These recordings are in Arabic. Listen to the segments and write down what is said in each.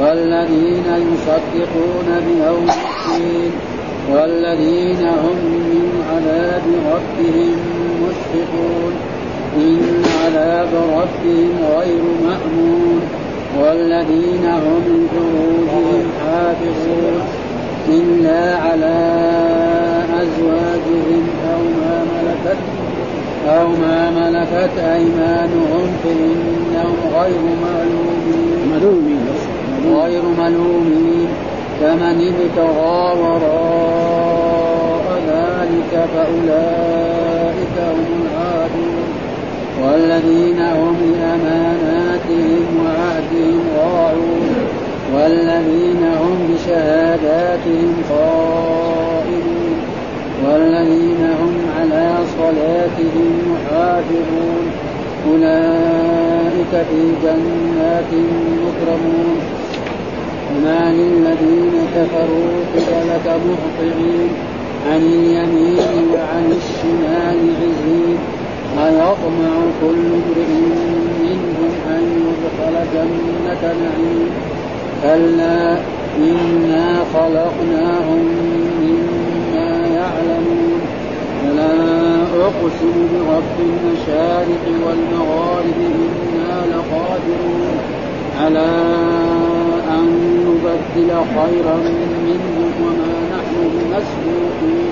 والذين يصدقون بيوم الدين والذين هم من عذاب ربهم مشفقون. إن عذاب ربهم غير مأمون. والذين هم لفروجهم حافظون. إلا على أزواجهم أو ما ملكت أو ما ملكت أيمانهم فإنهم غير ملومين ملومين غير ملومين. فمن ابتغى وراء ذلك فأولئك هم العادون. والذين هم لأماناتهم وعهدهم راعون. والذين هم بشهاداتهم قائمون. والذين هم على صلاتهم يحافظون أولئك في جنات مكرمون. ما للذين كفروا قبلك مهطعين عن اليمين وعن الشمال عزين أيطمع كل امرئ منهم أن يدخل جنة نعيم. كلا إنا خلقناهم مما يعلمون. فلا أقسم برب المشارق والمغارب إنا لقادرون. على أن نبدل خيرا منهم وما نحن بمسبوقين.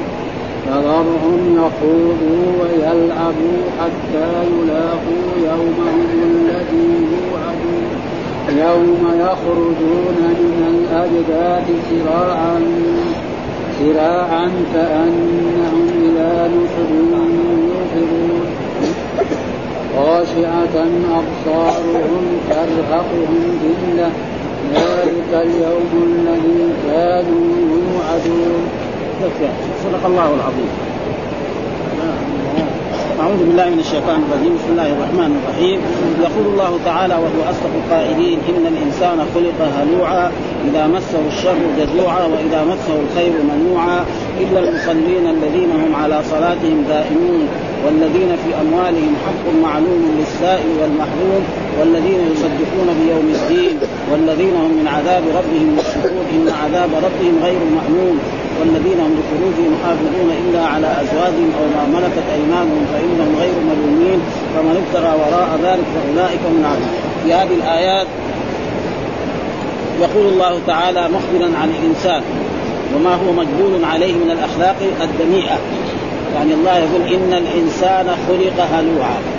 فذرهم يخوضوا ويلعبوا حتى يلاقوا يومهم الذي يوعدون. يوم يخرجون من الأجداث سراعا سراعا كأنهم إلى نصب يوفرون خاشعة أبصارهم ترهقهم ذلة. ذلك اليوم الذي كانوا يوعدون. صدق الله العظيم. أعوذ بالله من الشيطان الرجيم. بسم الله الرحمن الرحيم. يقول الله تعالى وهو أصدق القائلين إن الإنسان خلق هلوعا إذا مسه الشر جزوعا وإذا مسه الخير منوعا إلا المصلين الذين هم على صلاتهم دائمون والذين في أموالهم حق معلوم للسائل والمحروم والذين يصدقون بيوم الدين والذين هم من عذاب ربهم مشركون إن عذاب ربهم غير مأمون. والذين هم لفروجهم حافظون إلا على أزواجهم أو ما ملكت أيمانهم فإنهم غير ملومين. فمن ابتغى وراء ذلك فأولئك عذاب في هذه الآيات يقول الله تعالى مخبرا عن الإنسان وما هو مجبول عليه من الأخلاق الدنيئه يعني الله يقول إن الإنسان خلق هلوعا.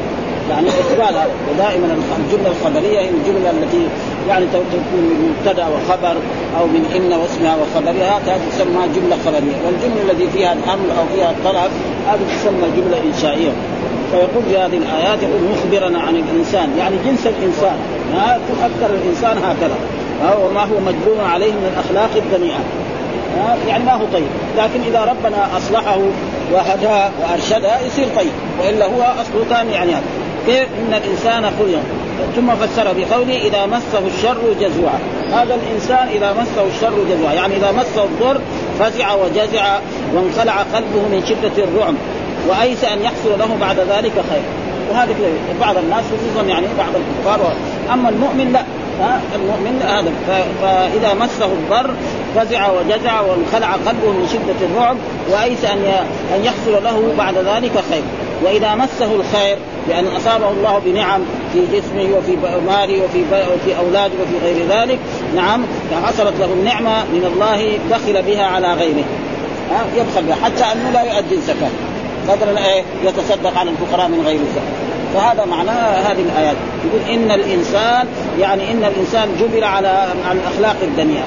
يعني اثبات هذا. ودائما الجملة الخبرية هي الجملة التي يعني تكون من مبتدأ وخبر أو من إن واسمها وخبرها هذه تسمى جملة خبرية. والجملة التي فيها الأمر أو فيها الطلب هذه تسمى جملة إنشائية. فيقول في هذه الآيات يقول مخبرنا عن الإنسان. يعني جنس الإنسان. أكثر الإنسان هكذا. وما هو مجبور عليه من الأخلاق الدنيئة. يعني ما هو طيب. لكن إذا ربنا أصلحه وهداه وأرشده يصير طيب. وإلا هو أصله كان يعني. هذا كيف إن الإنسان خلق. ثم فسر بقوله إذا مسه الشر جزوعا. هذا الإنسان إذا مسه الشر جزوعا. يعني إذا مسه الضر فزع وجزع وانخلع قلبه من شدة الرعب. وأيس أن يحصل له بعد ذلك خير. وهذا بعض الناس خصوصا يعني بعض الكفار. أما المؤمن لا. المؤمن هذا فإذا مسه الضر فزع وجزع وانخلع قلبه من شدة الرعب. وأيس أن أن يحصل له بعد ذلك خير. وإذا مسه الخير بان أصابه الله بنعم في جسمه وفي ماله وفي وفي أولاده وفي غير ذلك. نعم حصلت له النعمة من الله بخل بها على غيره. ها يبخل بها حتى أنه لا يؤدي الزكاة. بدل إيه يتصدق على الفقراء من غير الزكاة. فهذا معناه هذه الآيات. يقول إن الإنسان يعني إن الإنسان جبل على على الاخلاق الدنيئه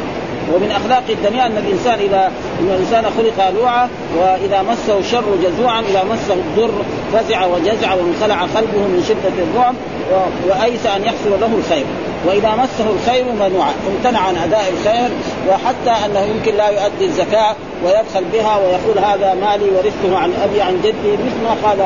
ومن أخلاق الدنيا أن الإنسان إذا إن الإنسان خلق هلوعا وإذا مسه الشر جزوعا إذا مسه الضر فزع وجزع وانخلع قلبه من شدة الرعب وأيس أن يحصل له الخير. وإذا مسه الخير منوعا امتنع عن أداء الخير وحتى أنه يمكن لا يؤدي الزكاة ويبخل بها ويقول هذا مالي ورثته عن أبي عن جدي مثل ما قال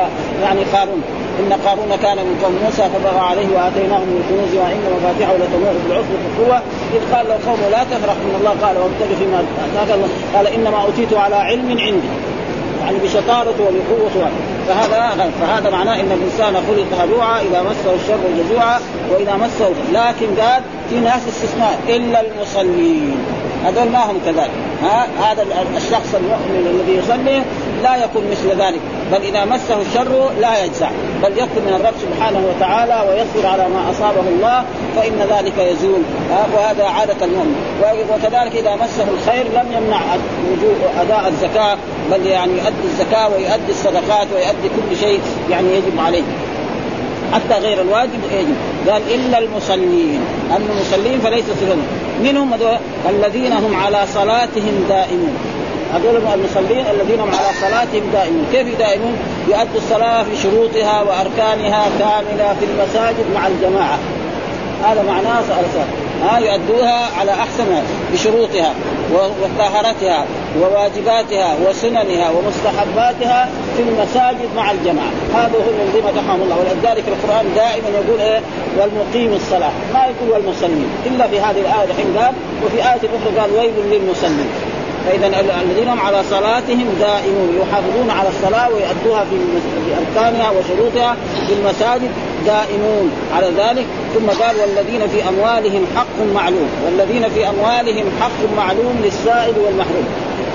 يعني قارون. إن قارون كان من قوم موسى فبغى عليه واتيناه من الكنوز وإن مفاتحه لتنوء بالعصبة القوة إذ قال له قوم لا تفرح من الله قال وابتغ فيما آتاك الله. قال إنما أوتيت على علم عندي. يعني بشطارته وبقوته فهذا فهذا معناه إن الإنسان خلق هلوعا إذا مسه الشر جزوعا وإذا مسه لكن قال في ناس استثناء إلا المصلين. هذول ما هم كذلك. ها؟ هذا الشخص المؤمن الذي يصلي لا يكون مثل ذلك. بل إذا مسه الشر لا يجزع. بل يطلب من الرب سبحانه وتعالى ويصبر على ما أصابه الله فإن ذلك يزول. وهذا عادة المؤمن وكذلك إذا مسه الخير لم يمنع أداء الزكاة بل يعني يؤدي الزكاة ويؤدي الصدقات ويؤدي كل شيء يعني يجب عليه. حتى غير الواجب يجب. قال إلا المصلين. أما المصلين فليس صفهم منهم الذين هم على صلاتهم دائمون. هذول المصلين الذين هم على صلاتهم دائمون، كيف يدائمون؟ يؤدوا الصلاة في شروطها وأركانها كاملة في المساجد مع الجماعة. هذا معناه صلاة ها يؤدوها على أحسن بشروطها وطهارتها. وواجباتها وسننها ومستحباتها في المساجد مع الجماعة، هذا هو الذي مدحهم الله. ولذلك القرآن دائما يقول إيه؟ والمقيم الصلاة، ما يقول والمصلين، إلا في هذه الآية الحين قال وفي آية أخرى قال ويل للمصلين، فإذا الذين هم على صلاتهم دائمون يحافظون على الصلاة ويؤدوها في أركانها وشروطها في المساجد دائمون. على ذلك ثم قال والذين في أموالهم حق معلوم. والذين في أموالهم حق معلوم للسائل والمحروم.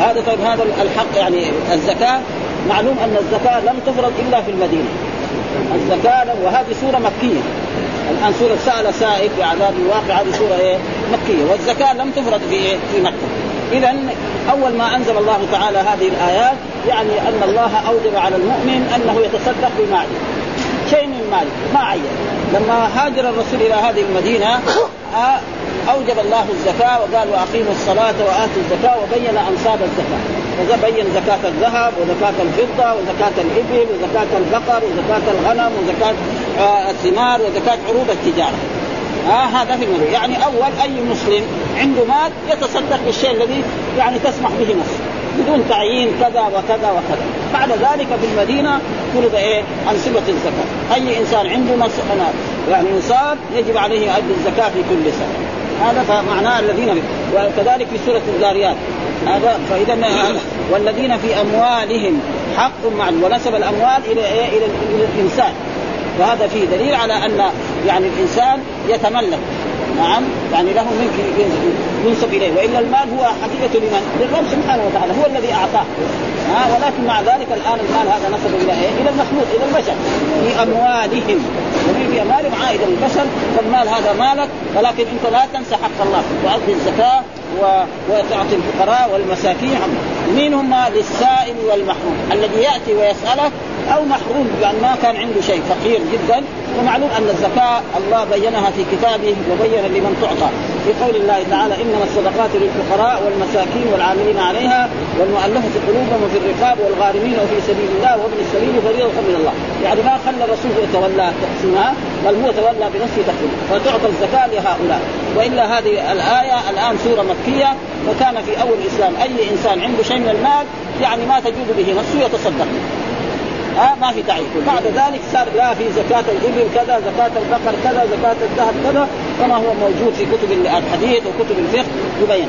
هذا طيب هذا الحق يعني الزكاة. معلوم أن الزكاة لم تفرض إلا في المدينة. الزكاة وهذه سورة مكية. الآن سورة سأل سائل في عذاب الواقع هذه سورة إيه؟ مكية. والزكاة لم تفرض في إيه؟ في مكة. اذا أول ما أنزل الله تعالى هذه الآيات يعني أن الله أوجب على المؤمن أنه يتصدق بماله. شيء من ماله. ما عين. لما هاجر الرسول إلى هذه المدينة آه، أوجب الله الزكاة وقال واقيموا الصلاة وآتوا الزكاة وبين أنصاب الزكاة. وبين زكاة الذهب وزكاة الفضة وزكاة الإبل وزكاة البقر وزكاة الغنم وزكاة آه، الثمار وزكاة عروض التجارة. آه هذا في المدينة يعني أول أي مسلم عنده مال يتصدق بالشيء الذي يعني تسمح به نفسه. بدون تعيين كذا وكذا وكذا. بعد ذلك في المدينة فرض إيه؟ أنصبة الزكاة. أي إنسان عنده يعني نصاب يجب عليه يؤدي الزكاة في كل سنة. هذا فمعناه الذين وكذلك في سورة الذاريات هذا فإذا والذين في أموالهم حق معلوم. ونسب الأموال إلى إيه؟ إلى, إلى وهذا فيه دليل على أن يعني الإنسان يتملك. نعم؟ يعني له ملك ينسب إليه. وإلا المال هو حقيقة لمن؟ للرب سبحانه وتعالى. هو الذي أعطاه. ها؟ ولكن مع ذلك الآن المال هذا نسب إلى إيه؟ إلى المخلوق إلى البشر. في أموالهم. ومن في اموالهم عائد للبشر فالمال هذا مالك ولكن أنت لا تنسى حق الله. تؤدي الزكاة و... وتعطي الفقراء والمساكين. مين هم للسائل والمحروم. الذي يأتي ويسالك أو محروم بأن ما كان عنده شيء فقير جدا. ومعلوم أن الزكاة الله بينها في كتابه وبين لمن تعطى. في قول الله تعالى إنما الصدقات للفقراء والمساكين والعاملين عليها والمؤلفة قلوبهم في الرقاب والغارمين وفي سبيل الله وابن السبيل فريضه من الله. يعني ما خلى الرسول يتولى تقسيمها بل هو تولى بنفسه تقسيم فتعطى الزكاة لهؤلاء. وإلا هذه الآية الآن سورة مكية وكان في أول الإسلام أي إنسان عنده شيء من المال يعني ما تجود به نفسه يتصدق. ها ما في تعيين بعد ذلك صار لا في زكاة الإبل كذا زكاة البقر كذا زكاة الذهب كذا كما هو موجود في كتب الحديث وكتب الفقه يبين.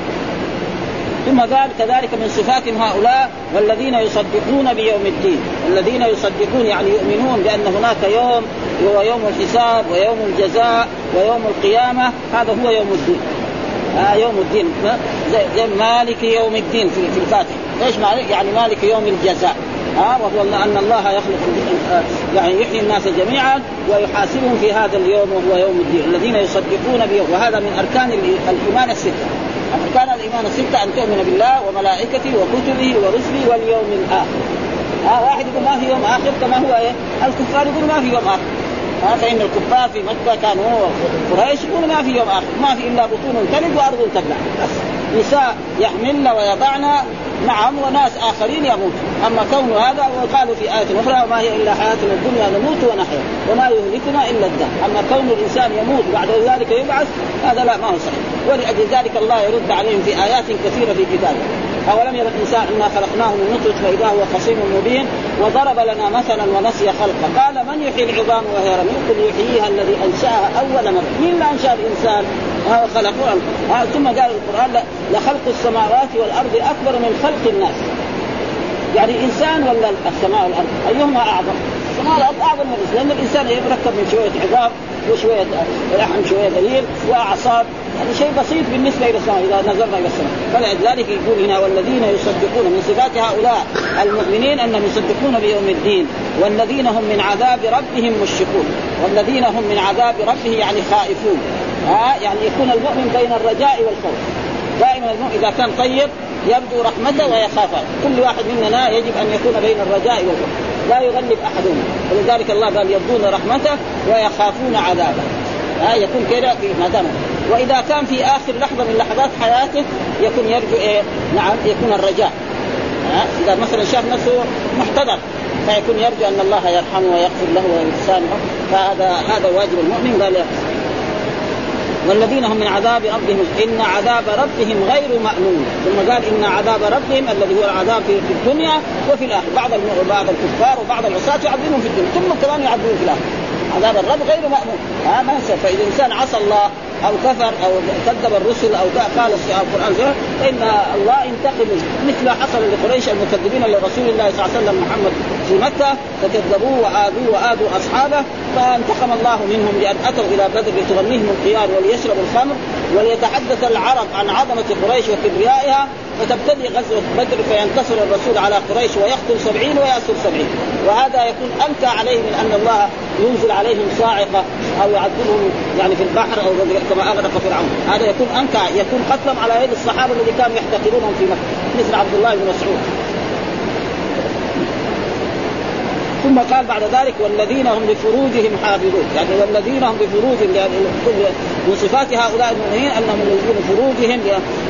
ثم قال كذلك من صفاتهم هؤلاء والذين يصدقون بيوم الدين. الذين يصدقون يعني يؤمنون بأن هناك يوم هو يوم الحساب ويوم الجزاء ويوم القيامة. هذا هو يوم الدين. آه يوم الدين. زي, زي مالك يوم الدين في, في الفاتحة إيش معنى يعني مالك يوم الجزاء. ها وهو أن الله يخلق يعني يحيي الناس جميعا ويحاسبهم في هذا اليوم وهو يوم الدين. الذين يصدقون به وهذا من أركان الإيمان الستة. اركان الإيمان السته أن تؤمن بالله وملائكته وكتبه ورسله واليوم الآخر. ها واحد يقول ما في يوم آخر؟ كما هو إيه؟ الكفار يقولوا ما في يوم آخر. ها فإن الكفار في مكة كانوا قريش يقولوا ما في يوم آخر. ما في إلا بطون تلد وأرض تبلع. نساء يحملن ويضعن نعم وناس آخرين يموتون. أما كون هذا وقالوا في آية أخرى وما هي إلا حياتنا الدنيا نموت ونحيا وما يهلكنا إلا الدهر. أما كون الإنسان يموت بعد ذلك يبعث هذا لا ما هو صحيح. ولأجل ذلك الله يرد عليهم في آيات كثيرة في كتابه. أولم يرى الإنسان إنا خلقناه من نطفة فإذا هو خصيم مبين وضرب لنا مثلا ونسي خلقه. قال من يحيي العظام وهي رميم قل يحييها الذي أنشأها أول مرة. مين اللي أنشأ الإنسان؟ هذا خلقه آه ثم قال القرآن لخلق السماوات والأرض أكبر من خلق الناس. يعني إنسان ولا السماء والأرض؟ أيهما أعظم؟ السماء والأرض أعظم من الإنسان لأن الإنسان يتركب من شوية عظام وشوية لحم شوية دليل وأعصاب. هذا شيء بسيط بالنسبة إلى السماء إذا نظرنا إلى السماء. فلذلك يقول هنا والذين يصدقون من صفات هؤلاء المؤمنين انهم يصدقون بيوم الدين والذين هم من عذاب ربهم مشفقون. والذين هم من عذاب ربه يعني خائفون. ها يعني يكون المؤمن بين الرجاء والخوف. دائما المؤمن إذا كان طيب يبدو رحمته ويخافه كل واحد مننا يجب أن يكون بين الرجاء والخوف. لا يغلب أحدهم. ولذلك الله قال يرجون رحمته ويخافون عذابه. ها يكون كذا في ما دام. وإذا كان في آخر لحظة من لحظات حياته يكون يرجو إيه؟ نعم يكون الرجاء. ها إذا مثلا شاف نفسه محتضر فيكون يرجو أن الله يرحمه ويغفر له ويسامحه فهذا هذا واجب المؤمن قال والذين هم من عذاب ربهم إن عذاب ربهم غير مأمون. ثم قال إن عذاب ربهم الذي هو العذاب في الدنيا وفي الآخرة. بعض بعض الكفار وبعض العصاة يعذبهم في الدنيا. ثم كمان يعذبهم في الآخرة. عذاب الرب غير مأمون. ها ما فإذا الإنسان عصى الله أو كفر أو كذب الرسل أو قال القرآن فان الله ينتقم مثل ما حصل لقريش المكذبين لرسول الله صلى الله عليه وسلم محمد في مكة فكذبوه وآذوه وآذوا أصحابه فانتقم الله منهم لأن أتوا إلى بدر لتغنيهم الخيار وليشربوا الخمر وليتحدث العرب عن عظمة قريش وكبريائها فتبتدي غزوة بدر فينتصر الرسول على قريش ويقتل سبعين ويأسر سبعين. وهذا يكون أنكى عليه من أن الله ينزل عليهم صاعقة أو يعذبهم يعني في البحر أو كما أغرق فرعون. هذا يكون أنكى يكون قتلهم على يد الصحابة الذي كانوا يحتقرونهم في مكة مثل عبد الله بن مسعود. ثم قال بعد ذلك والذين هم لفروجهم حافظون. يعني والذين هم لفروجهم يعني من صفات هؤلاء المؤمنين أنهم لفروجهم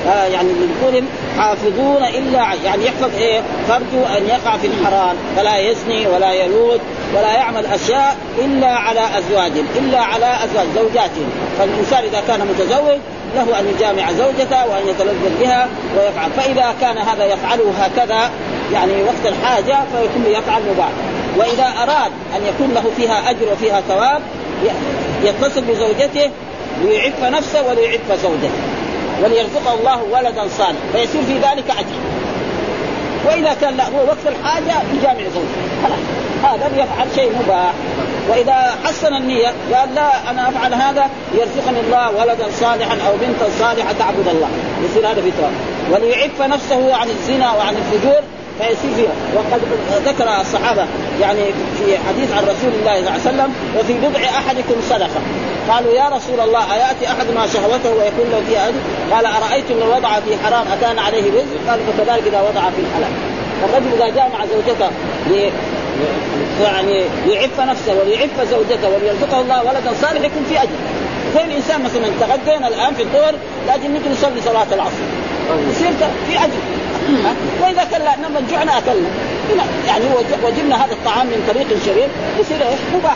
آه، يعني لذكورهم حافظون إلا يعني يحفظ إيه؟ فرجه أن يقع في الحرام فلا يزني ولا يلوذ ولا يعمل أشياء إلا على أزواجهم إلا على أزواج زوجاتهم. فالإنسان إذا كان متزوج له أن يجامع زوجته وأن يتلذذ بها ويفعل. فإذا كان هذا يفعله هكذا يعني وقت الحاجة فيكون يفعل مباح. وإذا أراد أن يكون له فيها أجر وفيها ثواب يتصل بزوجته ليعف نفسه وليعف زوجته وليرزقه الله ولدا صالحا فيصير في ذلك أجر. وإذا كان لا هو وقت الحاجة يجامع زوجته هذا يفعل شيء مباح. وإذا حسن النية قال لا أنا أفعل هذا يرزقني الله ولدا صالحا أو بنتا صالحة تعبد الله. يصير هذا في وليعف نفسه عن الزنا وعن الفجور فيصير فيها وقد ذكر الصحابة يعني في حديث عن رسول الله صلى الله عليه وسلم وفي بضع أحدكم صدقة. قالوا يا رسول الله أيأتي احدنا شهوته ويكون له فيها اجر قال أرأيتم لو وضع في حرام أكان عليه رزق؟ قال فكذلك إذا وضع في الحلال الرجل إذا جامع زوجته يعني يعف نفسه وليعف زوجته وليرزقه الله ولدا صالح يكون في أجر. زي الإنسان مثلا تغدينا الآن في الظهر لازم نجي نصلي صلاة العصر. يصير في أجر. وإذا كان لما جوعنا أكلنا. يعني وجبنا هذا الطعام من طريق شريف يصير إيش؟ مباح.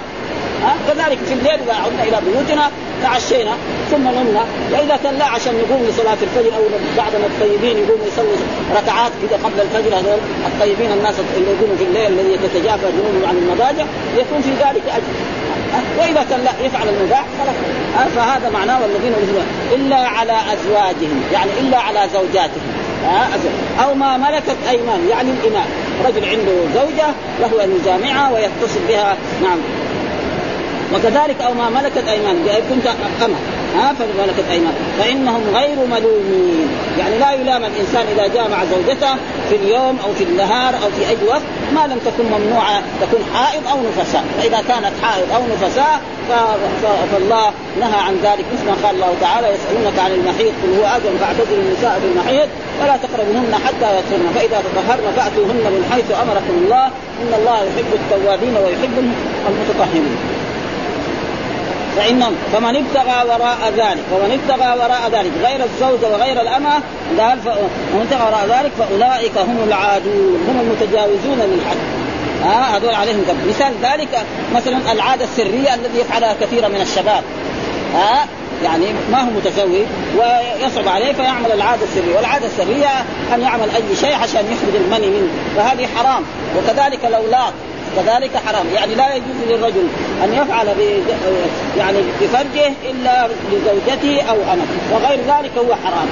كذلك في الليل إذا عدنا إلى بيوتنا تعشينا ثم نمنا. وإذا كان لا عشان نقوم لصلاة الفجر أو بعضنا الطيبين يقوموا يصلوا ركعات كذا قبل الفجر هذول الطيبين الناس اللي يقوموا في الليل الذي يتجافى جنوبهم عن المضاجع يكون في ذلك أجر. وإذا كان لا يفعل المباح خلاص. فهذا معناه والذين إلا على أزواجهم يعني إلا على زوجاتهم. أو ما ملكت أيمان يعني الامام رجل عنده زوجة له ان يجامعها ويتصل بها نعم. وكذلك أو ما ملكت أيمان كنت اما ها فملكت ايمان فإنهم غير ملومين. يعني لا يلام الإنسان إذا جامع زوجته في اليوم أو في النهار أو في أي وقت ما لم تكن ممنوعة تكون حائض أو نفساء. فإذا كانت حائض أو نفساء فالله نهى عن ذلك. مثل ما قال الله تعالى يسألونك عن المحيط قل هو اذن فاعتزلوا النساء في المحيط ولا تقربوهن حتى يطهرن. فإذا تطهرن فأتوهن من حيث أمركم الله. إن الله يحب التوابين ويحب المتطهرين. فإنهم فمن ابتغى وراء ذلك ومن ابتغى وراء ذلك غير الزوجة وغير الأمة قال فمن ابتغى وراء ذلك فأولئك هم العادون هم المتجاوزون للحد ها آه هذول عليهم ذنب مثال ذلك مثلا العادة السرية الذي يفعلها كثيرا من الشباب. ها آه يعني ما هو متزوج ويصعب عليه فيعمل العادة السرية، والعادة السرية أن يعمل أي شيء عشان يخرج المني منه، فهذه حرام، وكذلك الأولاد. كذلك حرام. يعني لا يجوز للرجل أن يفعل يعني بفرجه إلا لزوجته أو امته وغير ذلك هو حرام.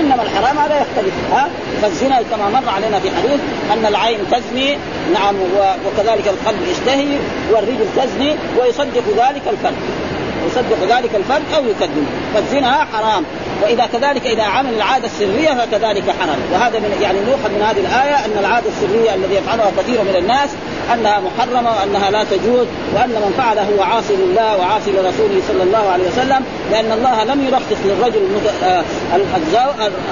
إنما الحرام هذا يختلف. ها؟ فالزنا كما مر علينا في حديث أن العين تزني. نعم وكذلك القلب يشتهي والرجل تزني ويصدق ذلك الفرد يصدق ذلك الفرد أو يكذب. فالزنا حرام. وإذا كذلك إذا عمل العادة السرية فكذلك حرام. وهذا من يعني نؤخذ من هذه الآية أن العادة السرية الذي يفعلها كثير من الناس أنها محرمة وأنها لا تجوز وأن من فعله هو عاصي لله وعاصي لرسوله صلى الله عليه وسلم لأن الله لم يرخص للرجل آه،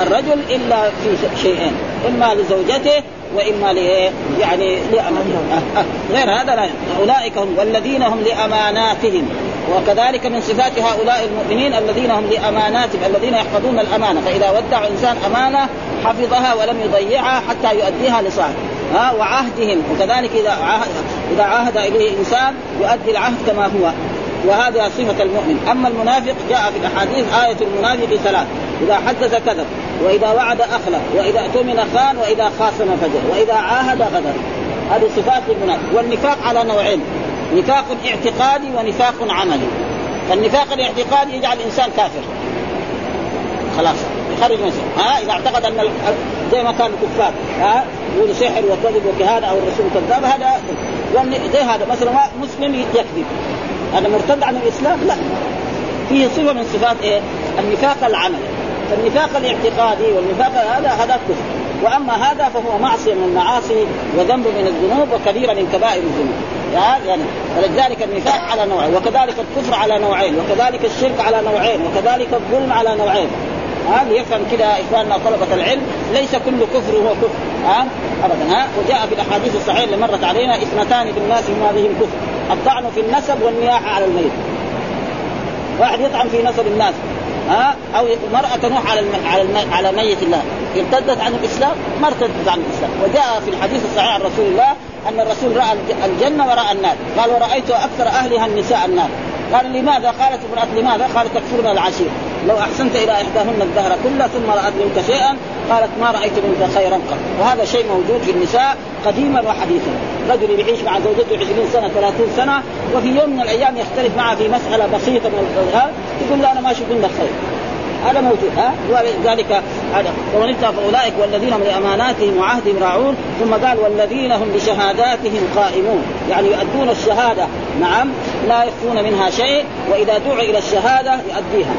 الرجل إلا في شيئين إما لزوجته وإما لايه؟ يعني لامانه أه أه غير هذا لا أولئك هم والذين هم لأماناتهم. وكذلك من صفات هؤلاء المؤمنين الذين هم لأماناتهم الذين يحفظون الأمانة. فإذا ودع إنسان أمانة حفظها ولم يضيعها حتى يؤديها لصاحبه ها وعهدهم. وكذلك إذا عهد إذا عاهد إليه إنسان يؤدي العهد كما هو. وهذا صفة المؤمن، أما المنافق جاء في الأحاديث آية المنافق ثلاث، إذا حدث كذب، وإذا وعد أخلف، وإذا اؤتمن خان، وإذا خاصم فجر، وإذا عاهد غدر. هذه صفات المنافق، والنفاق على نوعين، نفاق اعتقادي ونفاق عملي. فالنفاق الاعتقادي يجعل الإنسان كافر. خلاص. يخرج مسلم ها إذا اعتقد أن زي ما كان الكفار. ها؟ يقول سحر وكذب وكهانة أو الرسول كذاب هذا زي هذا. مثلا مسلم يكذب. هذا مرتد عن الإسلام؟ لا. فيه صفة من صفات إيه؟ النفاق العملي فالنفاق الاعتقادي والنفاق هذا هذا كفر. وأما هذا فهو معصية من المعاصي وذنب من الذنوب وكبيره من كبائر الذنوب. يعني فلذلك النفاق على نوعين وكذلك الكفر على نوعين وكذلك الشرك على نوعين وكذلك الظلم على نوعين. ها ليفهم كده إخواننا طلبة العلم ليس كل كفر هو كفر. ها ابدا ها؟ وجاء في الأحاديث الصحيحة اللي مرت علينا اثنتان في الناس هما بهم كفر. الطعن في النسب والنياحة على الميت. واحد يطعن في نسب الناس ها؟ أو المرأة تنوح على الم... على الم... على ميت الله. ارتدت عن الإسلام ما ارتدت عن الإسلام. وجاء في الحديث الصحيح عن رسول الله أن الرسول رأى الجنة وراى النار. قال ورأيت أكثر أهلها النساء النار. قال لماذا؟ قالت امرأة لماذا؟ قالت تكفرن العشير. لو أحسنت إلى إحداهن الدهر كله ثم رأت منك شيئا قالت ما رأيت منك خيرا قط. وهذا شيء موجود في النساء قديما وحديثا. رجل يعيش مع زوجته 20 سنة 30 سنة وفي يوم من الأيام يختلف معها في مسألة بسيطة من يقول له أنا ما أشوف منك خير. هذا موجود ها؟ ولذلك هذا. ومن ابتغى فأولئك والذين هم لأماناتهم وعهدهم راعون ثم قال والذين هم بشهاداتهم قائمون. يعني يؤدون الشهادة. نعم لا يخفون منها شيء وإذا دعوا إلى الشهادة يؤديها.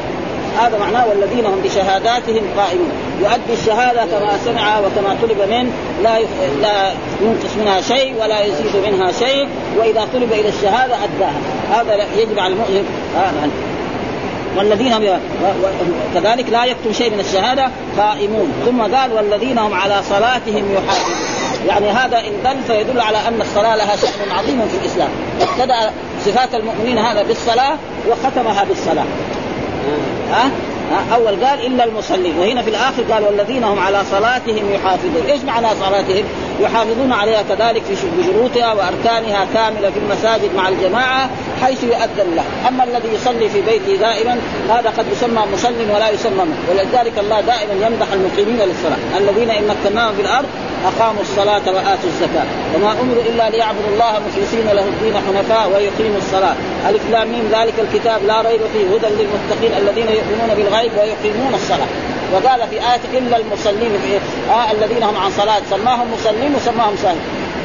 هذا معناه والذين هم بشهاداتهم قائمون. يؤدي الشهادة كما سمع وكما طلب منه لا لا ينقص منها شيء ولا يزيد منها شيء وإذا طلب إلى الشهادة أداها. هذا يجب على المؤمن. آه والذين هم كذلك لا يكتم شيء من الشهادة قائمون. ثم قال والذين هم على صلاتهم يحافظون. يعني هذا إن دل فيدل على أن الصلاة لها شأن عظيم في الإسلام. ابتدأ صفات المؤمنين هذا بالصلاة وختمها بالصلاة. ها؟ أول قال إلا المصلين. وهنا في الآخر قال والذين هم على صلاتهم يحافظون. إيش معنى صلاتهم؟ يحافظون عليها كذلك في بشروطها وأركانها كاملة في المساجد مع الجماعة حيث يؤذن له أما الذي يصلي في بيته دائما هذا قد يسمى مصل ولا يسمى ولذلك الله دائما يمدح المقيمين للصلاة. الذين إن مكناهم في الأرض أقاموا الصلاة وآتوا الزكاة. وما أمروا إلا ليعبدوا الله مخلصين له الدين حنفاء ويقيموا الصلاة. ألف لام ذلك الكتاب لا ريب فيه هدى للمتقين الذين يؤمنون بالغيب ويقيمون الصلاة. وقال في آية إلا المصلين آه الذين هم عن صلاة. سماهم مصلين وسماهم ساهين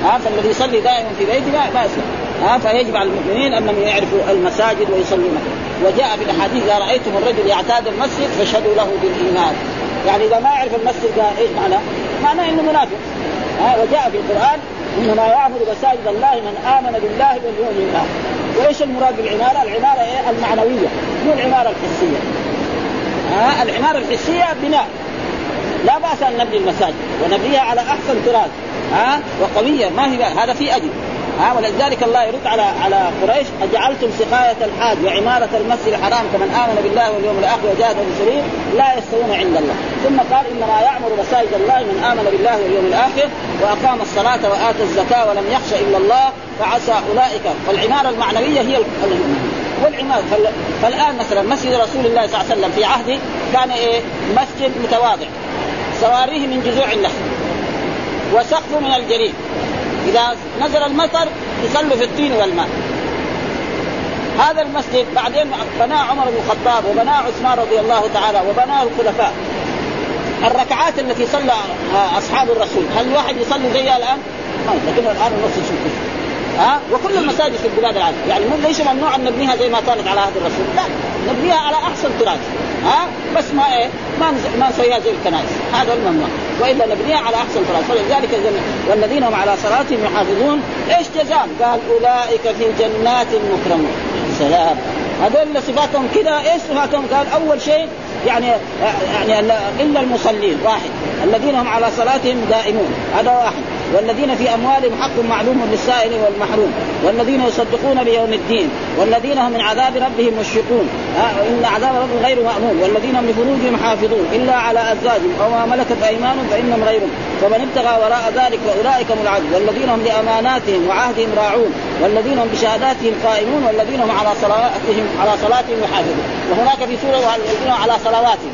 آه فالذي يصلي دائما في بيته لا يسلم آه فيجب على المؤمنين أنهم يعرفوا المساجد ويصلون وجاء في الأحاديث إذا رأيتم الرجل يعتاد المسجد فاشهدوا له بالإيمان يعني إذا ما يعرف المسجد قال إيش معناه؟ معناه إنه منافق آه وجاء في القرآن إنما يعبد مساجد الله من آمن بالله واليوم الآخر وإيش المراد بالعمارة؟ العمارة إيه؟ المعنوية مو العمارة الحسية. ها العمارة الحسية بناء لا بأس أن نبني المساجد ونبنيها على أحسن طراز ها؟ وقوية. ما هي هذا في اجر ها؟ ولذلك الله يرد على على قريش أجعلتم سقاية الحاج وعمارة المسجد الحرام كمن آمن بالله واليوم الآخر وجاهد في سبيل لا يستوون عند الله. ثم قال إنما يعمر مساجد الله من آمن بالله واليوم الآخر وأقام الصلاة وآتى الزكاة ولم يخش إلا الله فعسى أولئك. والعمارة المعنوية هي والعماد فالآن مثلا مسجد رسول الله صلى الله عليه وسلم في عهده كان إيه؟ مسجد متواضع. سواريه من جذوع النخل. وسقفه من الجليد. إذا نزل المطر يصلوا في الطين والماء. هذا المسجد بعدين بناه عمر بن الخطاب وبناه عثمان رضي الله تعالى وبناه الخلفاء. الركعات التي صلى أصحاب الرسول هل الواحد يصلي زيها الآن؟ ما لكن الآن المسجد شوف ها؟ وكل المساجد في البلاد العربية. يعني ليس ممنوع أن نبنيها زي ما كانت على عهد الرسول؟ لا نبنيها على أحسن طراز ها؟ بس ما إيه ما ما نسويها زي الكنائس. هذا الممنوع. وإلا نبنيها على أحسن طراز فلذلك والذين هم على صلاتهم يحافظون. إيش جزاء؟ قال أولئك في جنات مكرمون. سلام. هذول صفاتهم كذا. إيش صفاتهم؟ قال أول شيء يعني يعني إلا المصلين. واحد. الذين هم على صلاتهم دائمون. هذا واحد. والذين في أموالهم حق معلوم للسائل والمحروم والذين يصدقون بيوم الدين والذين هم من عذاب ربهم مشفقون. إن عذاب ربهم غير مأمون والذين هم لفروجهم حافظون إلا على أزواجهم أو ما ملكت أيمانهم فإنهم غيرهم. فمن ابتغى وراء ذلك فأولئك هم العدل والذين هم لأماناتهم وعهدهم راعون والذين هم بشهاداتهم قائمون والذين هم على صلاتهم على صلاتهم يحافظون. وهناك في سورة على صلواتهم.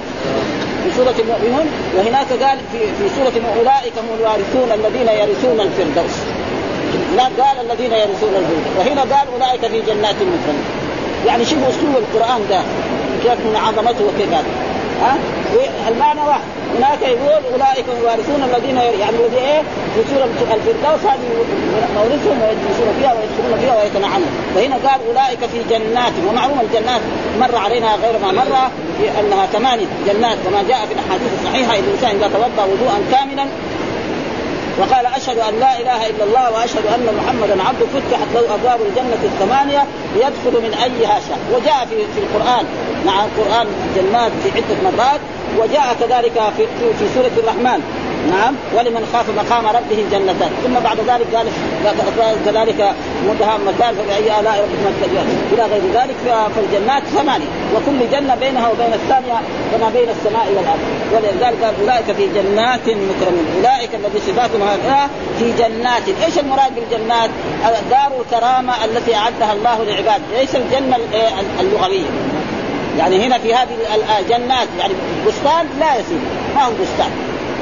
في سورة المؤمنون وهناك قال في في سورة أولئك هم الوارثون الذين يرثون الفردوس. هناك قال الذين يرثون الفردوس وهنا قال أولئك في جنات مكرمين يعني شوفوا أسلوب القرآن ده كيف من عظمته وكيف هذا ها؟ المعنى واحد. هناك يقول أولئك الوارثون الذين يعني الذي إيه؟ سوره الفردوس. هذه مورثهم ويجلسون فيها ويدخلون فيها ويتنعمون. وهنا قال أولئك في جنات ومعلوم الجنات مر علينا غير ما مر أنها ثمانيه جنات. كما جاء في الأحاديث الصحيحة اذا الإنسان إذا توضأ وضوءا كاملا وقال أشهد أن لا إله إلا الله وأشهد أن محمدا عبده. فتحت له أبواب الجنة الثمانية يدخل من أيها شاء وجاء في في القرآن. مع القرآن جنات في عدة مرات. وجاء كذلك في في سورة الرحمن. نعم. ولمن خاف مقام ربه جنتان. ثم بعد ذلك قال كذلك مدهامتان فبأي آلاء ربكما تكذبان إلى غير ذلك فالجنات ثمانية. وكل جنة بينها وبين الثانية كما بين السماء والأرض. ولذلك قال أولئك في جنات مكرمون. أولئك الذي صفاتهم هكذا في جنات. إيش المراد بالجنات؟ دار الكرامة التي أعدها الله لعباده ليس الجنة اللغوية؟ يعني هنا في هذه الجنات يعني بستان لا يصير ما هو بستان؟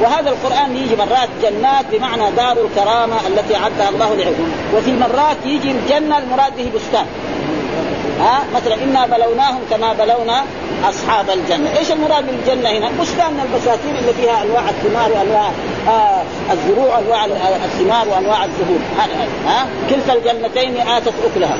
وهذا القرآن يجي مرات جنات بمعنى دار الكرامة التي أعدها الله لعباده وفي مرات يجي الجنة المراد به بستان. ها؟ مثلا إنا بلوناهم كما بلونا أصحاب الجنة، إيش المراد بالجنه هنا؟ بستان من البساتين اللي فيها أنواع الثمار وأنواع آه الزروع وانواع الثمار وأنواع الزهور، ها؟ كلتا الجنتين آتت أكلها،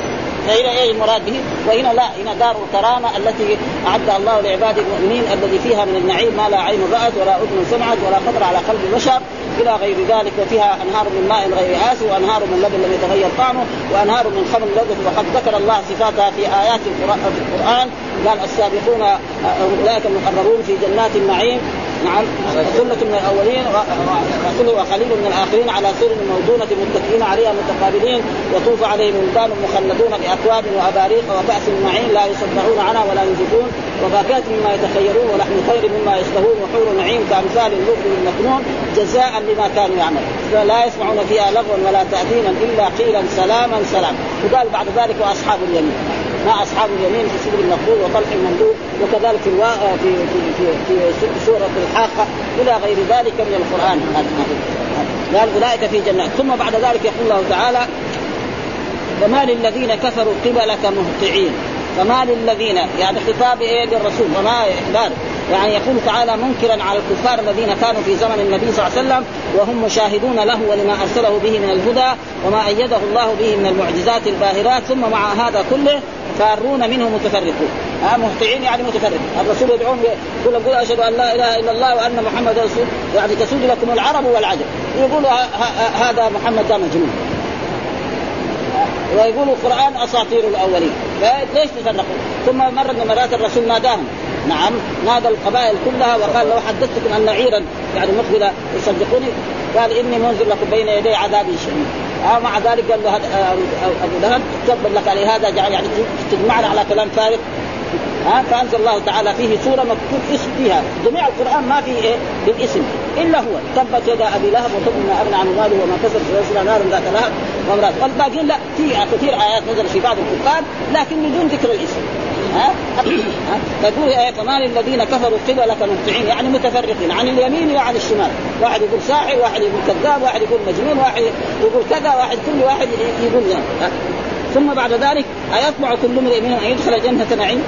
فهنا إيه المراد به؟ وهنا لا هنا دار الكرامة التي اعدها الله لعباده المؤمنين الذي فيها من النعيم ما لا عين رأت ولا أذن سمعت ولا خطر على قلب بشر إلى غير ذلك. وفيها أنهار من ماء غير آسي وأنهار من لبن لم يتغير طعمه وأنهار من خمر لذة. وقد ذكر الله صفاتها في آيات القرآن. قال السابقون أولئك المقربون في جنات النعيم. نعم. ثلة من الأولين وقليل من الآخرين على سر موزونة متكئين عليها متقابلين يطوف عليهم ولدان مخلدون بأكواب وأباريق وكأس معين لا يصدعون عنها ولا ينزفون وفاكهة مما يتخيرون ولحم طير مما يشتهون وحور نعيم كأمثال اللؤلؤ المكنون جزاء لما كانوا يعملون. فلا يسمعون فيها لغوا ولا تأثيما إلا قيلا سلاما سلاما. وقال بعد ذلك وأصحاب اليمين. ما أصحاب اليمين في سدر المقبول وطلح المندوب وكذلك في الوا... في في في, في سورة الحاقة إلى غير ذلك من القرآن. قال أولئك في جنات. ثم بعد ذلك يقول الله تعالى فما للذين كفروا قبلك مهطعين. فما للذين يعني خطاب إيه للرسول؟ وما أخبار يعني يقول تعالى منكرا على الكفار الذين كانوا في زمن النبي صلى الله عليه وسلم وهم مشاهدون له ولما أرسله به من الهدى وما أيده الله به من المعجزات الباهرات ثم مع هذا كله فارون منه متفرقون. آه مهطعين يعني متفرق الرسول يدعوهم يقول قل أشهد أن لا إله إلا الله وأن محمد رسول يعني تسود لكم العرب والعجم. يقولوا هذا محمد مجنون ويقول القرآن أساطير الأولين. ليش تفرقوا؟ ثم مره من المرات الرسول ناداهم. نعم نادى القبائل كلها وقال لو حدثتكم أن عيرا يعني مقبله يصدقوني قال إني منذر لكم بين يدي عذاب شديد. آه مع ذلك قال له ابو لهب تبا لك على هذا يعني تجمعنا على كلام فارغ. ها فأنزل الله تعالى فيه سورة مكتوب اسم فيها. جميع القرآن ما فيه إيه؟ بالاسم. إلا هو. تبت يدا أبي لهب وتب ما أغنى عن ماله وما كسب سيصلى نارا ذات لهب وامرات والباقيين لا. في كثير آيات نزل في بعض الكفار لكن بدون ذكر الاسم. ها؟ تقول إيه؟ فما للذين كفروا قبلك مهطعين يعني متفرقين. عن اليمين وعن الشمال. واحد يقول ساحر واحد يقول كذاب واحد يقول مجنون واحد يقول كذا واحد كل واحد يقول ها؟ ثم بعد ذلك أيطمع كل امرئ منهم أن يدخل جنة نعيم؟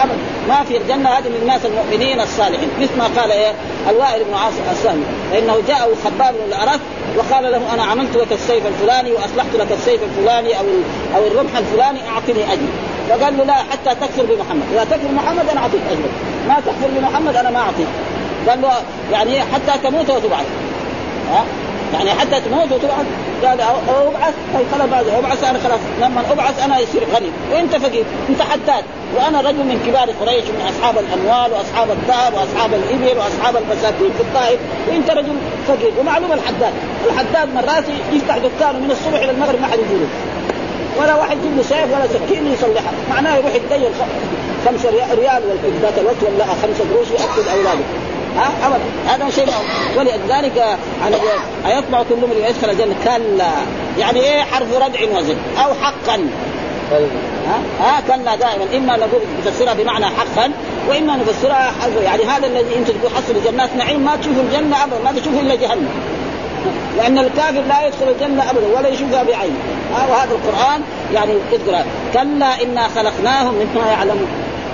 ابدا. ما في الجنة هذه للناس المؤمنين الصالحين. مثل ما قال إيه الوائل بن عاص السهمي. فإنه جاءه خباب بن الأرث وقال له أنا عملت لك السيف الفلاني وأصلحت لك السيف الفلاني أو أو الرمح الفلاني أعطني اجر فقال له لا حتى تكفر بمحمد. إذا تكفر محمد أنا أعطيك اجرك ما تكفر بمحمد أنا ما أعطيك. قال له يعني حتى تموت وتبعث. ها؟ يعني حتى تموت وتبعث. قال أبعث اي خلاص أبعث أنا خلاص لما أبعث أنا يصير غني وأنت فقير أنت حداد وأنا رجل من كبار قريش من أصحاب الأموال وأصحاب الذهب وأصحاب الإبل وأصحاب البساتين في الطائف. وأنت رجل فقير. ومعلوم الحداد. الحداد مرات يفتح دكانه من الصبح إلى المغرب ما حد يجيله ولا واحد يجيب له سيف ولا سكين يصلحها معناه يروح يتدين خمسة ريال والذات الوقت ولا خمسة قروش يأكل أولاده. ها؟ ابدا هذا شيء ولذلك على أيطمع كل من يدخل الجنة. كلا. يعني إيه؟ حرف ردع وزن. أو حقا. ها؟ ها؟ كلا دائما. إما نقول نفسرها بمعنى حقا وإما نفسرها يعني هذا الذي أنت تقول حصل جنات نعيم ما تشوفوا الجنة ابدا. ما تشوفوا إلا جهنم. لأن الكافر لا يدخل الجنة ابدا ولا يشوفها بعينه ها؟ وهذا القرآن يعني يذكر. كلا إنا خلقناهم مما يعلمون.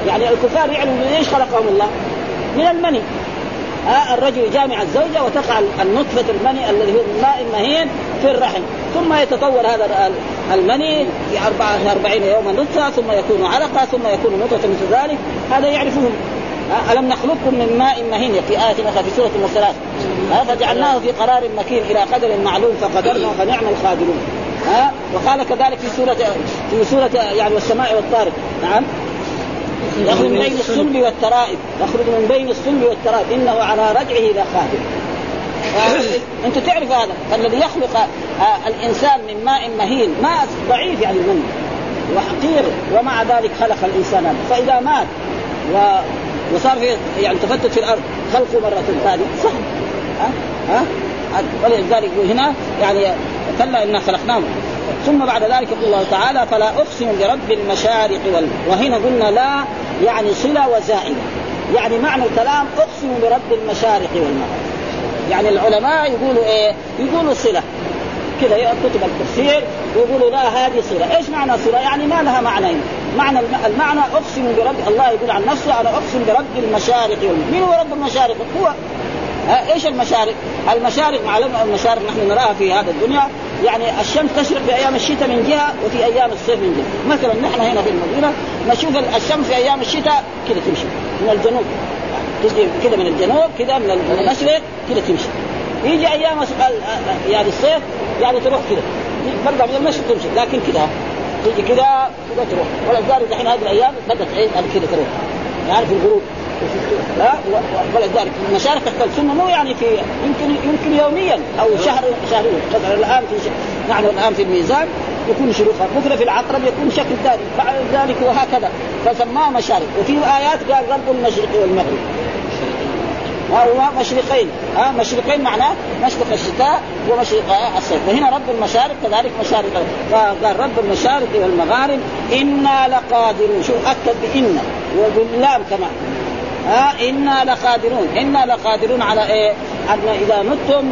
يعني الكفار يعلموا من إيش خلقهم الله؟ من المني. ها الرجل يجامع الزوجة وتقع النطفة المني الذي هو ماء مهين في الرحم. ثم يتطور هذا المني في 44 يوما نطفة ثم يكون علقة ثم يكون نطفة مثل ذلك. هذا يعرفهم. ألم نخلقكم من ماء مهين؟ في آية أخرى في سورة المرسلات فجعلناه في قرار مكين إلى قدر معلوم فقدرنا فنعم القادرون ها وقال كذلك في سورة في سورة يعني والسماء والطارق. نعم. يخرج من بين الصلب والترائب يخرج من بين الصلب والترائب. إنه على رجعه لقادر أنت تعرف هذا؟ فالذي يخلق آه، الإنسان من ماء مهين. ماء ضعيف يعني منه وحقير ومع ذلك خلق الإنسان هذا. فإذا مات و... وصار في يعني تفتت في الأرض خلقه مرة ثانية. صح. ها؟ ها؟ ولذلك هنا يعني كلا إنا خلقناهم ثم بعد ذلك يقول الله تعالى فلا أقسم برب المشارق وال وهنا قلنا لا يعني صله وزائده يعني معنى الكلام أقسم برب المشارق والمغارب يعني العلماء يقولوا إيه؟ يقولوا صله كذا كتب التفسير يقولوا لا هذه صله، إيش معنى صله؟ يعني ما لها معنيين، معنى المعنى أقسم برب الله يقول عن نفسه أنا أقسم برب المشارق والمغارب، من هو رب المشارق؟ هو إيش المشارق؟ المشارق معلوم المشارق نحن نراها في هذا الدنيا يعني الشمس تشرق في أيام الشتاء من جهة وفي أيام الصيف من جهة، مثلا نحن هنا في المدينة نشوف الشمس في أيام الشتاء كذا تمشي. من الجنوب. تجي كذا من الجنوب كذا من المشرق كذا تمشي. يجي أيام يعني الصيف يعني تروح كذا. برجع من المشرق تمشي لكن كذا. تيجي كذا كذا تروح. ولذلك الحين هذه الأيام بدأت إيه كذا تروح. يعني في الغروب. لا ولذلك المشارق تختلف ثم مو يعني في يمكن يمكن يوميا أو شهر شهريا مثلا الآن في نحن الآن في الميزان يكون شروقها بكره في العقرب يكون شكل ثاني. بعد ذلك وهكذا. فسماه مشارق وفي آيات قال رب المشرق والمغرب. هو مشرقين. ها مشرقين معناه مشرق الشتاء ومشرق الصيف. وهنا رب المشارق كذلك مشارق فقال رب المشارق والمغارب إنا لقادرون. شوف أكد بان وباللام كمان. ها إنا لقادرون. إنا لقادرون على إيه؟ أن إذا متم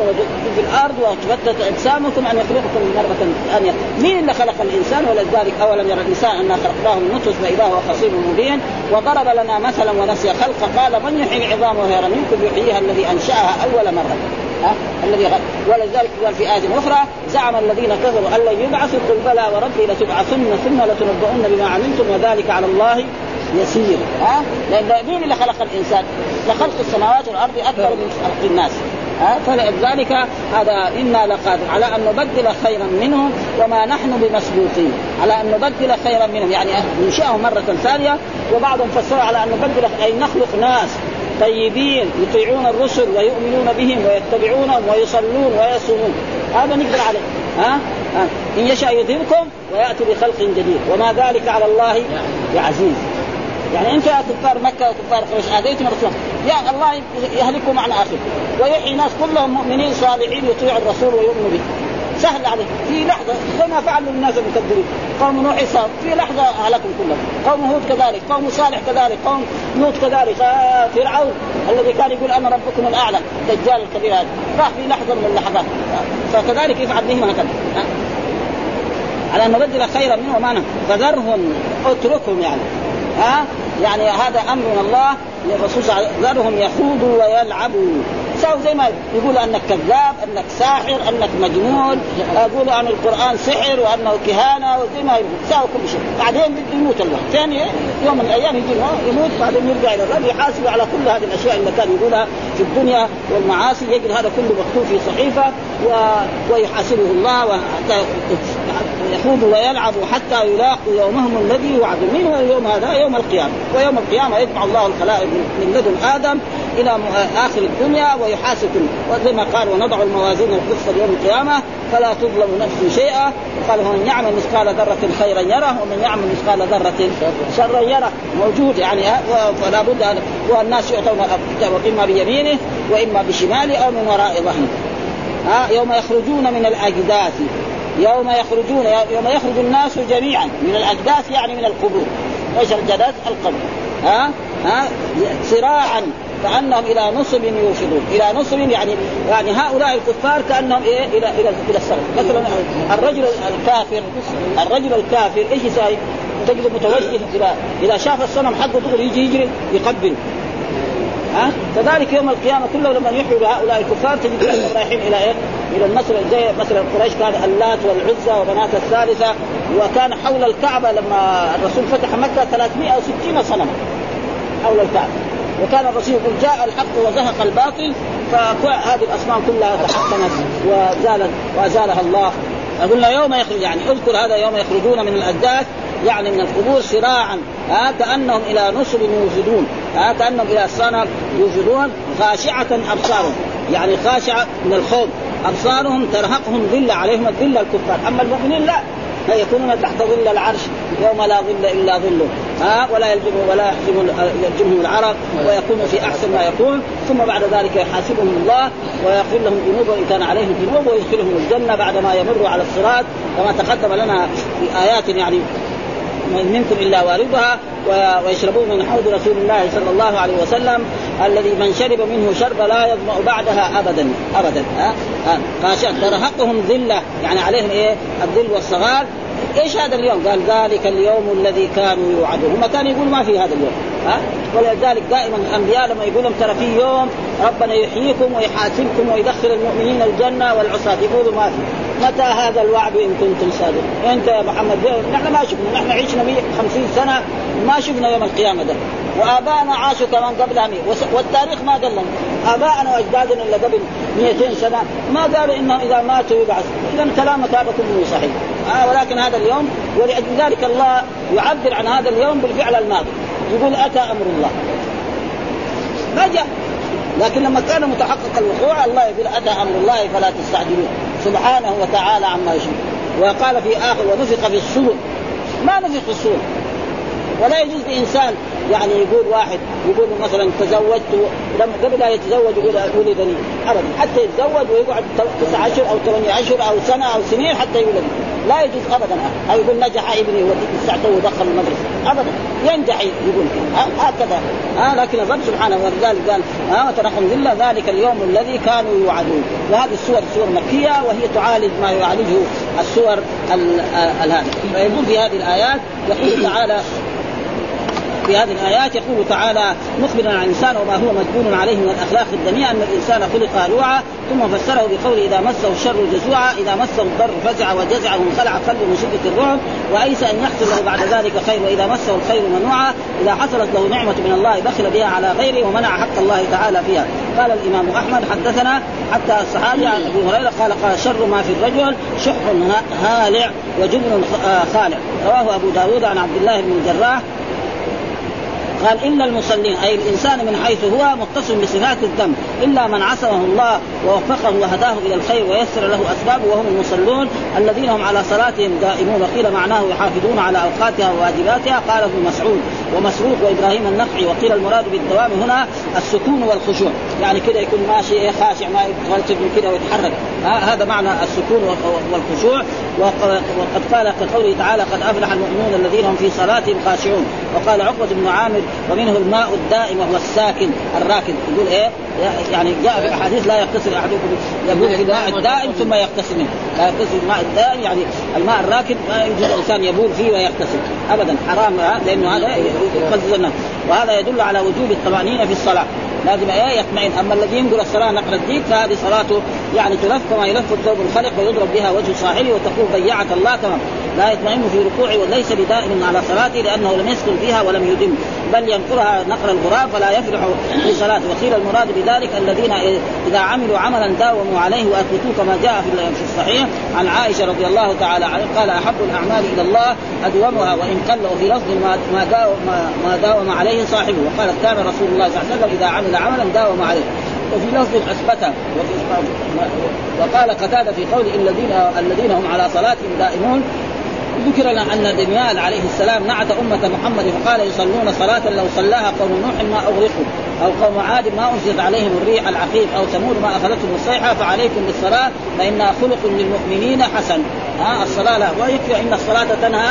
في الأرض وتفتت أجسامكم أن يخلقكم مرة ثانية، مين اللي خلق الإنسان؟ ولذلك أولم يرى الانسان انا خلقناه من نطفة فاذا هو خصيم مبين. وضرب لنا مثلا ونسي خلقه قال من يحيي العظام وهي قل يحييها الذي أنشأها أول مرة. ها؟ الذي ولذلك قال في آية أخرى زعم الذين كفروا أن لن يبعثوا قل بلى وربي لتبعثن ثم لتنبؤن بما عملتم وذلك على الله يسير ها؟ لأن مين اللي خلق الإنسان؟ لخلق السماوات والأرض اكبر من خلق الناس ها؟ فلذلك هذا إنا لقادر على أن نبدل خيرا منهم وما نحن بمسبوقين على أن نبدل خيرا منهم يعني ننشئهم مرة ثانية وبعضهم فسروا على أن نبدل أي نخلق ناس طيبين يطيعون الرسل ويؤمنون بهم ويتبعونهم ويصلون ويصومون. هذا نقدر عليه ها؟ إن يشاء يذهبكم ويأتي بخلق جديد وما ذلك على الله بعزيز. يعني أنتم يا كفار مكة وكفار قريش اذيتم الرسول يا الله يهلكوا معنا آخر. ويحيي ناس كلهم مؤمنين صالحين يطيعوا الرسول ويؤمنوا به. سهل عليه في لحظة زي ما فعلوا الناس المكذبين. قوم نوح صار في لحظة هلكوا كلهم. قوم هود كذلك قوم صالح كذلك قوم لوط كذلك آه فرعون الذي كان يقول أنا ربكم الأعلى الدجال الكبير هذا. راح في لحظة من اللحظات. فكذلك يفعل بهم هكذا. على أن نبدل خيرا منه وما فذرهم اتركهم يعني. ها؟ يعني هذا أمر من الله للرسول صلى الله عليه وسلم. ذرهم يخوضوا ويلعبوا. ساووا زي ما يقول أنك كذاب أنك ساحر أنك مجنون. يقولوا عن القرآن سحر وأنه كهانة وزي ما يقول. ساووا كل شيء. بعدين يموت الله. ثاني يوم من الأيام يجي يموت بعدين يرجع إلى الرب يحاسب على كل هذه الأشياء اللي كان يقولها في الدنيا والمعاصي. يجد هذا كله مكتوب في صحيفة و... ويحاسبه الله وحتى يخوضوا ويلعبوا حتى يلاقوا يومهم الذي يوعدون. من هو اليوم هذا؟ يوم القيامة. ويوم القيامة يجمع الله الخلائق من لدن آدم إلى آخر الدنيا ويحاسب وزي ما قال ونضع الموازين القسط يوم القيامة فلا تظلم نفس شيئا. وقال ومن يعمل مثقال ذرة خيرا يره ومن يعمل مثقال ذرة شرا يره. موجود يعني فلا بد ان والناس يعطون إما بيمينه وإما بشماله أو من وراء ظهره. ها يوم يخرجون من الأجداث. يوم يخرجون يوم يخرج الناس جميعا من الأجداث يعني من القبور. إيش الجداث؟ القبر. ها؟ ها؟ صراعا كأنهم إلى نصب يوفضون إلى نصب يعني يعني هؤلاء الكفار كأنهم إيه؟ إلى إلى إلى السماء. مثلا الرجل الكافر الرجل الكافر إيش يساوي؟ تجد متوجه اذا إذا شاف الصنم حقه دغري يجي يجري يقبل. ها؟ كذلك يوم القيامة كله لما يحيوا هؤلاء الكفار تجد رايحين إلى إيه؟ إلى النصر زي مثلا قريش كان اللات والعزى وبنات الثالثة وكان حول الكعبة لما الرسول فتح مكة 360 صنما. حول الكعبة. وكان الرسول يقول جاء الحق وزهق الباطل فهذه الاصنام كلها تحطمت وزالت وأزالها الله. قلنا يوم يخرج يعني اذكر هذا يوم يخرجون من الأجداث يعني من القبور صراعا. ها كأنهم إلى نصب يوجدون. ها كأنهم إلى صنم يوجدون خاشعة أبصارهم. يعني خاشعة من الخوف. أبصارهم ترهقهم ذله عليهم الذله الكفار. أما المؤمنين لا يكونون تحت ظل العرش يوم لا ظل إلا ظله. ها ولا يلجم ولا يحزم يلجمهم العرق ويكونوا في أحسن ما يكون ثم بعد ذلك يحاسبهم الله ويغفر لهم ذنوبهم إن كان عليهم ذنوب ويدخلهم الجنة بعدما يمروا على الصراط. كما تقدم لنا في آيات يعني منكم إلا واردها ويشربون من حوض رسول الله صلى الله عليه وسلم الذي من شرب منه شرب لا يظمأ بعدها ابدا ابدا ها؟ خاشع ترهقهم ذلة يعني عليهم إيه؟ الذل والصغار. إيش هذا اليوم؟ قال ذلك اليوم الذي كانوا يوعدون، هم كانوا يقولوا ما في هذا اليوم، ها؟ ولذلك دائما الأنبياء لما يقول لهم ترى في يوم ربنا يحييكم ويحاسبكم ويدخل المؤمنين الجنة والعصاة. يقولوا ما في، متى هذا الوعد إن كنتم صادقين؟ أنت يا محمد نحن ما شفنا، نحن عشنا 150 سنة ما شفنا يوم القيامة ده، وابائنا عاشوا كمان قبلها والتاريخ ما قال لنا ابائنا وأجدادنا اللي قبل 200 سنة ما قالوا انهم إذا ماتوا يبعث. إذا كلامك هذا كله صحيح. آه ولكن هذا اليوم ولذلك الله يعبر عن هذا اليوم بالفعل الماضي. يقول أتى أمر الله. ما جاء. لكن لما كان متحقق الوقوع الله يقول أتى أمر الله فلا تستعجلوه. سبحانه وتعالى عما يشرك وقال في آخر ونفخ في الصور. ما نفخ في الصور. ولا يجوز لإنسان يعني يقول واحد يقول مثلا تزوجت لما قبل لا يتزوج يقول ولدني. ابدا. حتى يتزوج ويقعد تسع اشهر أو ثمانية اشهر أو سنة أو سنين حتى يولد. لا يجوز ابدا. أو يقول نجح ابني وساعته ودخل المدرسة. ابدا. ينجح يقول. هكذا. ها لكن الرب سبحانه وتعالى قال ها وترحم ذله ذلك اليوم الذي كانوا يوعدون. وهذه السور سور مكية وهي تعالج ما يعالجه السور هذه فيقول في هذه الآيات يقول تعالى في هذه الآيات يقول تعالى مخبرا عن الإنسان وما هو مجبول عليه من الأخلاق الدنيئه أن الإنسان خلق هلوعا ثم فسره بقوله إذا مسه الشر جزوعا إذا مسه الضر فزع وجزع وانخلع قلبه من شدة الرعب وايس أن يحصل له بعد ذلك خير وإذا مسه الخير منوعا إذا حصلت له نعمة من الله بخل بها على غيره ومنع حق الله تعالى فيها. قال الإمام أحمد حدثنا حتى الصحابي عن أبي هريرة قال قال شر ما في الرجل شح هالع وجبن خالع. رواه أبو داود عن عبد الله بن الجراح قال الا المصلين أي الإنسان من حيث هو متصل بصفات الذنب إلا من عصمه الله ووفقه وهداه إلى الخير ويسر له أسبابه وهم المصلون الذين هم على صلاتهم دائمون. وقيل معناه يحافظون على أوقاتها وواجباتها. قال ابن مسعود ومسروق وإبراهيم النخعي وقيل المراد بالدوام هنا السكون والخشوع. يعني كده يكون ماشي خاشع ما يتغلطف من كده ويتحرك. هذا معنى السكون والخشوع. وقد قال كقوله تعالى قد أفلح المؤمنون الذين هم في صلاتهم خاشعون وقال عقبة بن عامر ومنه الماء الدائم وهو الساكن الراكد يقول إيه؟ يعني جاء في أحاديث لا يغتسل أحدكم يقول في الماء الدائم ثم يغتسل منه. لا يغتسل الماء الدائم يعني الماء الراكد ما يجوز الإنسان يبول فيه ويغتسل ابدا حرام لأنه هذا يقزز وهذا يدل على وجوب الطمأنينة في الصلاة. لازم إيه؟ يطمئن. أما الذي ينقل الصلاة نقل الديك فهذه صلاته يعني تلف كما يلف الثوب الخلق ويضرب بها وجه صاحبه وتقول ضيعت الله تمام. لا يطمئن في ركوعه وليس بدائم على صلاته لأنه لم يسكن فيها ولم يدم بل ينقرها نقر الغراب فلا يفلح في صلاته. وقيل المراد بذلك الذين إذا عملوا عملا داوموا عليه واثبتوه كما جاء في الصحيح عن عائشة رضي الله تعالى عنها قال أحب الأعمال إلى الله أدومها وإن قل وفي لفظ ما ما داوم ما داوم عليه صاحبه. وقالت كان رسول الله صلى الله عليه وسلم إذا عمل عملا داوم عليه. وفي لفظ اثبته وقال قتادة في قول الذين الذين هم على صلاتهم دائمون ذكر لنا أن دميال عليه السلام نعت أمة محمد فقال يصلون صلاة لو صلاها قوم نوح ما أغرقوا أو قوم عاد ما انزلت عليهم الريح العقيم أو ثمود ما أخذتهم الصيحة فعليكم بالصلاة فانها خلق للمؤمنين حسن. ها الصلاة لا ويكفي إن الصلاة تنهى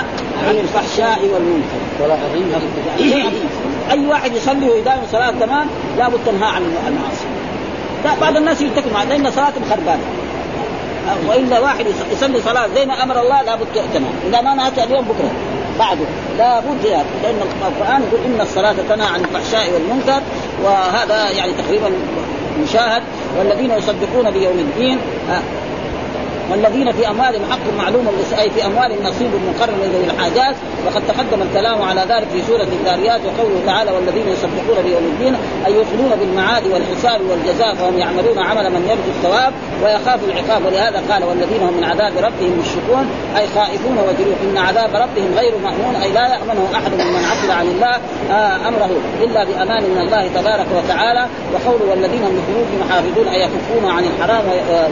عن الفحشاء والمنكر. صلاة عظيمه أي واحد يصلي ويداوم صلاه تمام لابد تنهى عن المعاصي. بعض الناس يتكلم لأن صلاتهم خربانة. وإلا واحد يصلي صلاة زي ما أمر الله لابد تنهى إذا ما نهت اليوم بكرة. بعده. لابد لأن القرآن يقول إن الصلاة تنهى عن الفحشاء والمنكر وهذا يعني تقريبا مشاهد والذين يصدقون بيوم الدين. والذين في أموالهم حق معلوم أي في أموالهم نصيب مقرر ذوي الحاجات. وقد تقدم الكلام على ذلك في سورة الذاريات وقوله تعالى والذين يصدقون بيوم الدين أي يؤمنون بالمعاد والحساب والجزاء فهم يعملون عمل من يرجو الثواب ويخاف العقاب. ولهذا قال والذين هم من عذاب ربهم مشركون أي خائفون وجلوه إن عذاب ربهم غير مأمون أي لا يأمنه أحد ممن عقل عن الله آه أمره إلا بأمان من الله تبارك وتعالى. وقوله والذين هم لفروجهم حافظون أي يكفون عن الحرام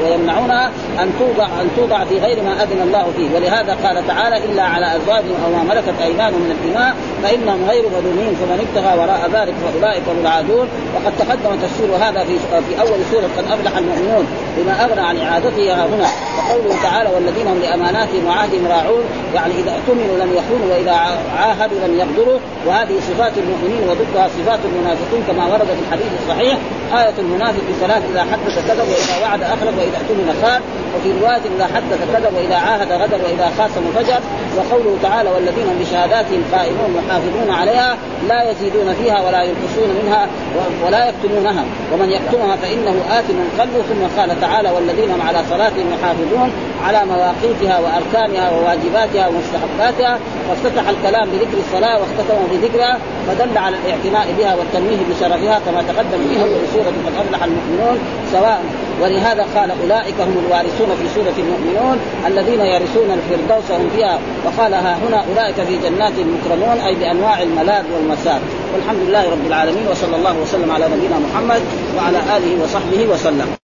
ويمنعونها. أن توضع أن توضع في غير ما أذن الله فيه. ولهذا قال تعالى إلا على ازواجهم أو ما ملكت أيمانهم من الدماء فإنهم غير مظلومين. فمن ابتغى وراء ذلك فأولئك هم العادون. وقد تقدم تفسير هذا في في أول سورة قد أفلح المؤمنون بما أغنى عن إعادته. هنا وقوله تعالى والذين هم لأماناتهم وعهدهم راعون. يعني إذا اؤتمنوا لم يخونوا وإذا عاهدوا لم يغدروا وهذه صفات المؤمنين وضدها صفات المنافقين كما ورد في الحديث الصحيح. آية المنافق ثلاث إذا حدث كذب وإذا وعد أخلف وإذا اؤتمن خان. وفي رواية إذا حدث كذب وإذا عاهد غدر وإذا خاصم فجر وقوله تعالى والذين هم بشهاداتهم قائمون محافظون عليها لا يزيدون فيها ولا ينقصون منها ولا يكتمونها. ومن يكتمها فإنه آثم قلبه ثم قال تعالى والذين على صلاتهم يحافظون على مواقيتها وأركانها وواجباتها ومستحباتها وافتتح الكلام بذكر الصلاة واختتم بذكرها فدل على الاعتناء بها والتنويه بشرفها كما تقدم في أول سورة قد أفلح المؤمنون سواء. ولهذا قال أولئك هم الوارثون في سورة المؤمنون الذين يرثون الفردوس هم فيها وقال ها هنا أولئك في جنات مكرمون أي بأنواع الملاذ والمساد والحمد لله رب العالمين وصلى الله وسلم على نبينا محمد وعلى آله وصحبه وسلم.